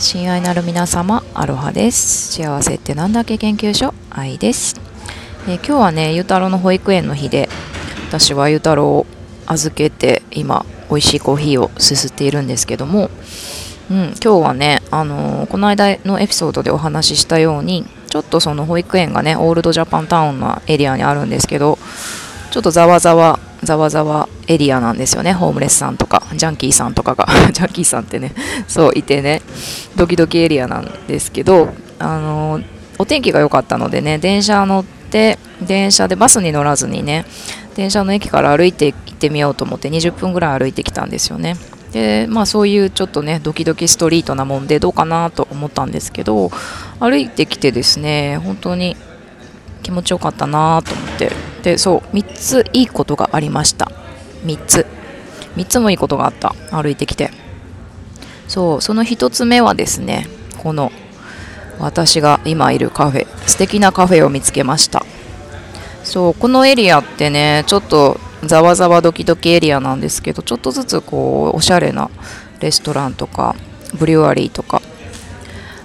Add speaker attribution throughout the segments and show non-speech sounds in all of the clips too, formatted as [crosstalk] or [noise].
Speaker 1: 親愛なる皆様アロハです。幸せってなんだっけ？研究所愛です、えー、今日はねゆうたろうの保育園の日で私はゆうたろうを預けて今美味しいコーヒーをすすっているんですけども、うん、今日はね、あのー、この間のエピソードでお話ししたようにちょっとその保育園がねオールドジャパンタウンのエリアにあるんですけどちょっとざわざわざわざわエリアなんですよね。ホームレスさんとかジャンキーさんとかが。[laughs] ジャンキーさんってねそういてね。ドキドキエリアなんですけどあのお天気が良かったのでね電車乗って電車でバスに乗らずにね電車の駅から歩いて行ってみようと思って20分ぐらい歩いてきたんですよね。でまあそういうちょっとねドキドキストリートなもんでどうかなと思ったんですけど歩いてきてですね本当に気持ちよかったなと思って。でそう3ついいことがありました。3つ。3つもいいことがあった。歩いてきて。そうその1つ目はですねこの私が今いるカフェ。素敵なカフェを見つけました。そうこのエリアってねちょっとざわざわドキドキエリアなんですけどちょっとずつこうおしゃれなレストランとかブリュワリーとか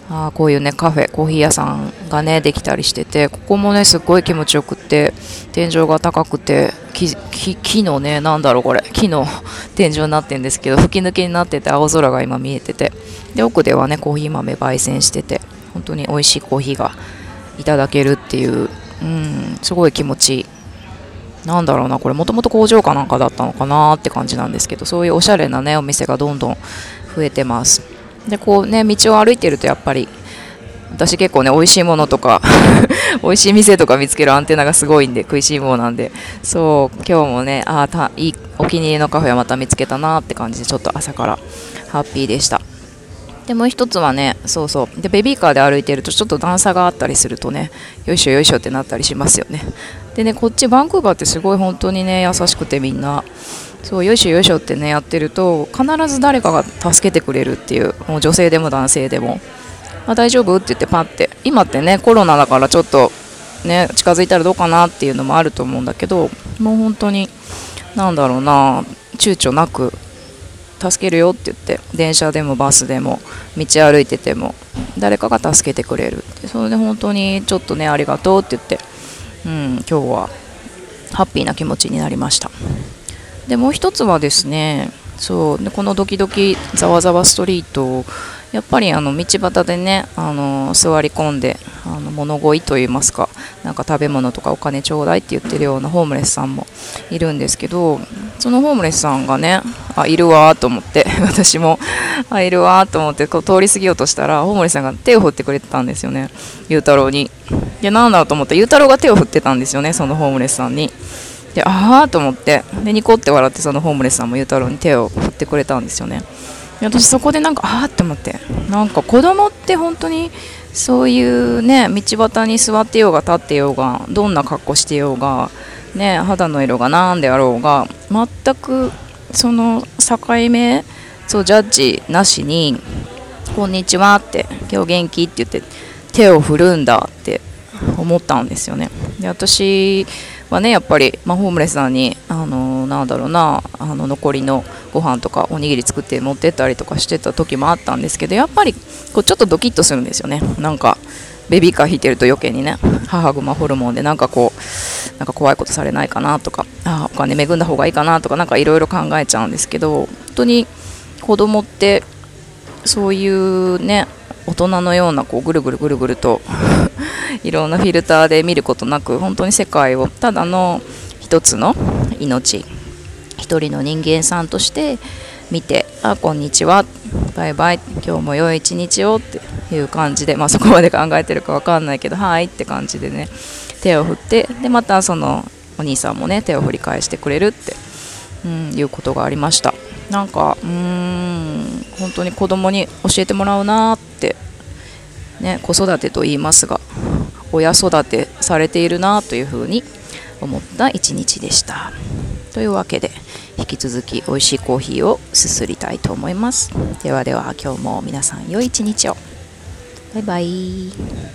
Speaker 1: あこういうねカフェコーヒー屋さんがねできたりしててここもねすっごい気持ちよくって天井が高くて木のねなんだろうこれ木の [laughs] 天井になってるんですけど吹き抜けになってて青空が今見えててで奥ではねコーヒー豆焙煎してて本当に美味しいコーヒーがいただけるっていううんすごい気持ちいい。なんだろうなこれもともと工場かなんかだったのかなって感じなんですけどそういうおしゃれなねお店がどんどん増えてます。でこうね道を歩いてるとやっぱり私結構ね美味しいものとか [laughs] 美味しい店とか見つけるアンテナがすごいんで食いしん坊なんで。そう今日もねああいいお気に入りのカフェをまた見つけたなって感じでちょっと朝からハッピーでした。でもう一つはねそうそうでベビーカーで歩いてるとちょっと段差があったりするとねよいしょよいしょってなったりしますよね。でねこっちバンクーバーってすごい本当にね優しくてみんな。そうよいしょよいしょってねやってると必ず誰かが助けてくれるっていうもう女性でも男性でも、あ、大丈夫って言ってパッて。今ってねコロナだからちょっとね近づいたらどうかなっていうのもあると思うんだけどもう本当になんだろうな躊躇なく助けるよって言って電車でもバスでも道歩いてても誰かが助けてくれる。それで本当にちょっとねありがとうって言って、うん、今日はハッピーな気持ちになりました。でもう一つはですねそうこのドキドキざわざわストリートをやっぱりあの道端でねあの座り込んであの物乞いといいますかなんか食べ物とかお金ちょうだいって言ってるようなホームレスさんもいるんですけどそのホームレスさんがねあいるわと思って [laughs] 私もあいるわと思ってこう通り過ぎようとしたらホームレスさんが手を振ってくれてたんですよねゆうたろうに。でなんだろうと思ったらゆうたろうが手を振ってたんですよねそのホームレスさんに。でああと思って。でニコって笑ってそのホームレスさんもゆうたろうに手を振ってくれたんですよね。で私そこでなんかああって思って。なんか子供って本当にそういうね道端に座ってようが立ってようがどんな格好してようがね肌の色が何であろうが全くその境目そうジャッジなしに「こんにちは」って「今日元気?」って言って手を振るんだって思ったんですよね。で私はねやっぱり、まあ、ホームレスさんにあのなんだろうなあの残りのご飯とかおにぎり作って持ってったりとかしてた時もあったんですけどやっぱりこうちょっとドキッとするんですよね。なんかベビーカー引いてると余計にね。母グマホルモンでなんかこうなんか怖いことされないかなとかあお金恵んだ方がいいかなとかなんかいろいろ考えちゃうんですけど本当に子供ってそういうね大人のようなこうぐるぐるぐるぐるといろんなフィルターで見ることなく本当に世界を。ただの一つの命一人の人間さんとして見て「あこんにちは。バイバイ。今日も良い一日を」っていう感じで、まあ、そこまで考えてるか分かんないけど「はい」って感じでね手を振ってでまたそのお兄さんもね手を振り返してくれるって、うん、いうことがありました。なんかうーん本当に子供に教えてもらうなってね子育てと言いますが。親育てされているなというふうに思った一日でした。というわけで引き続き美味しいコーヒーをすすりたいと思います。ではでは今日も皆さん良い一日を。バイバイ。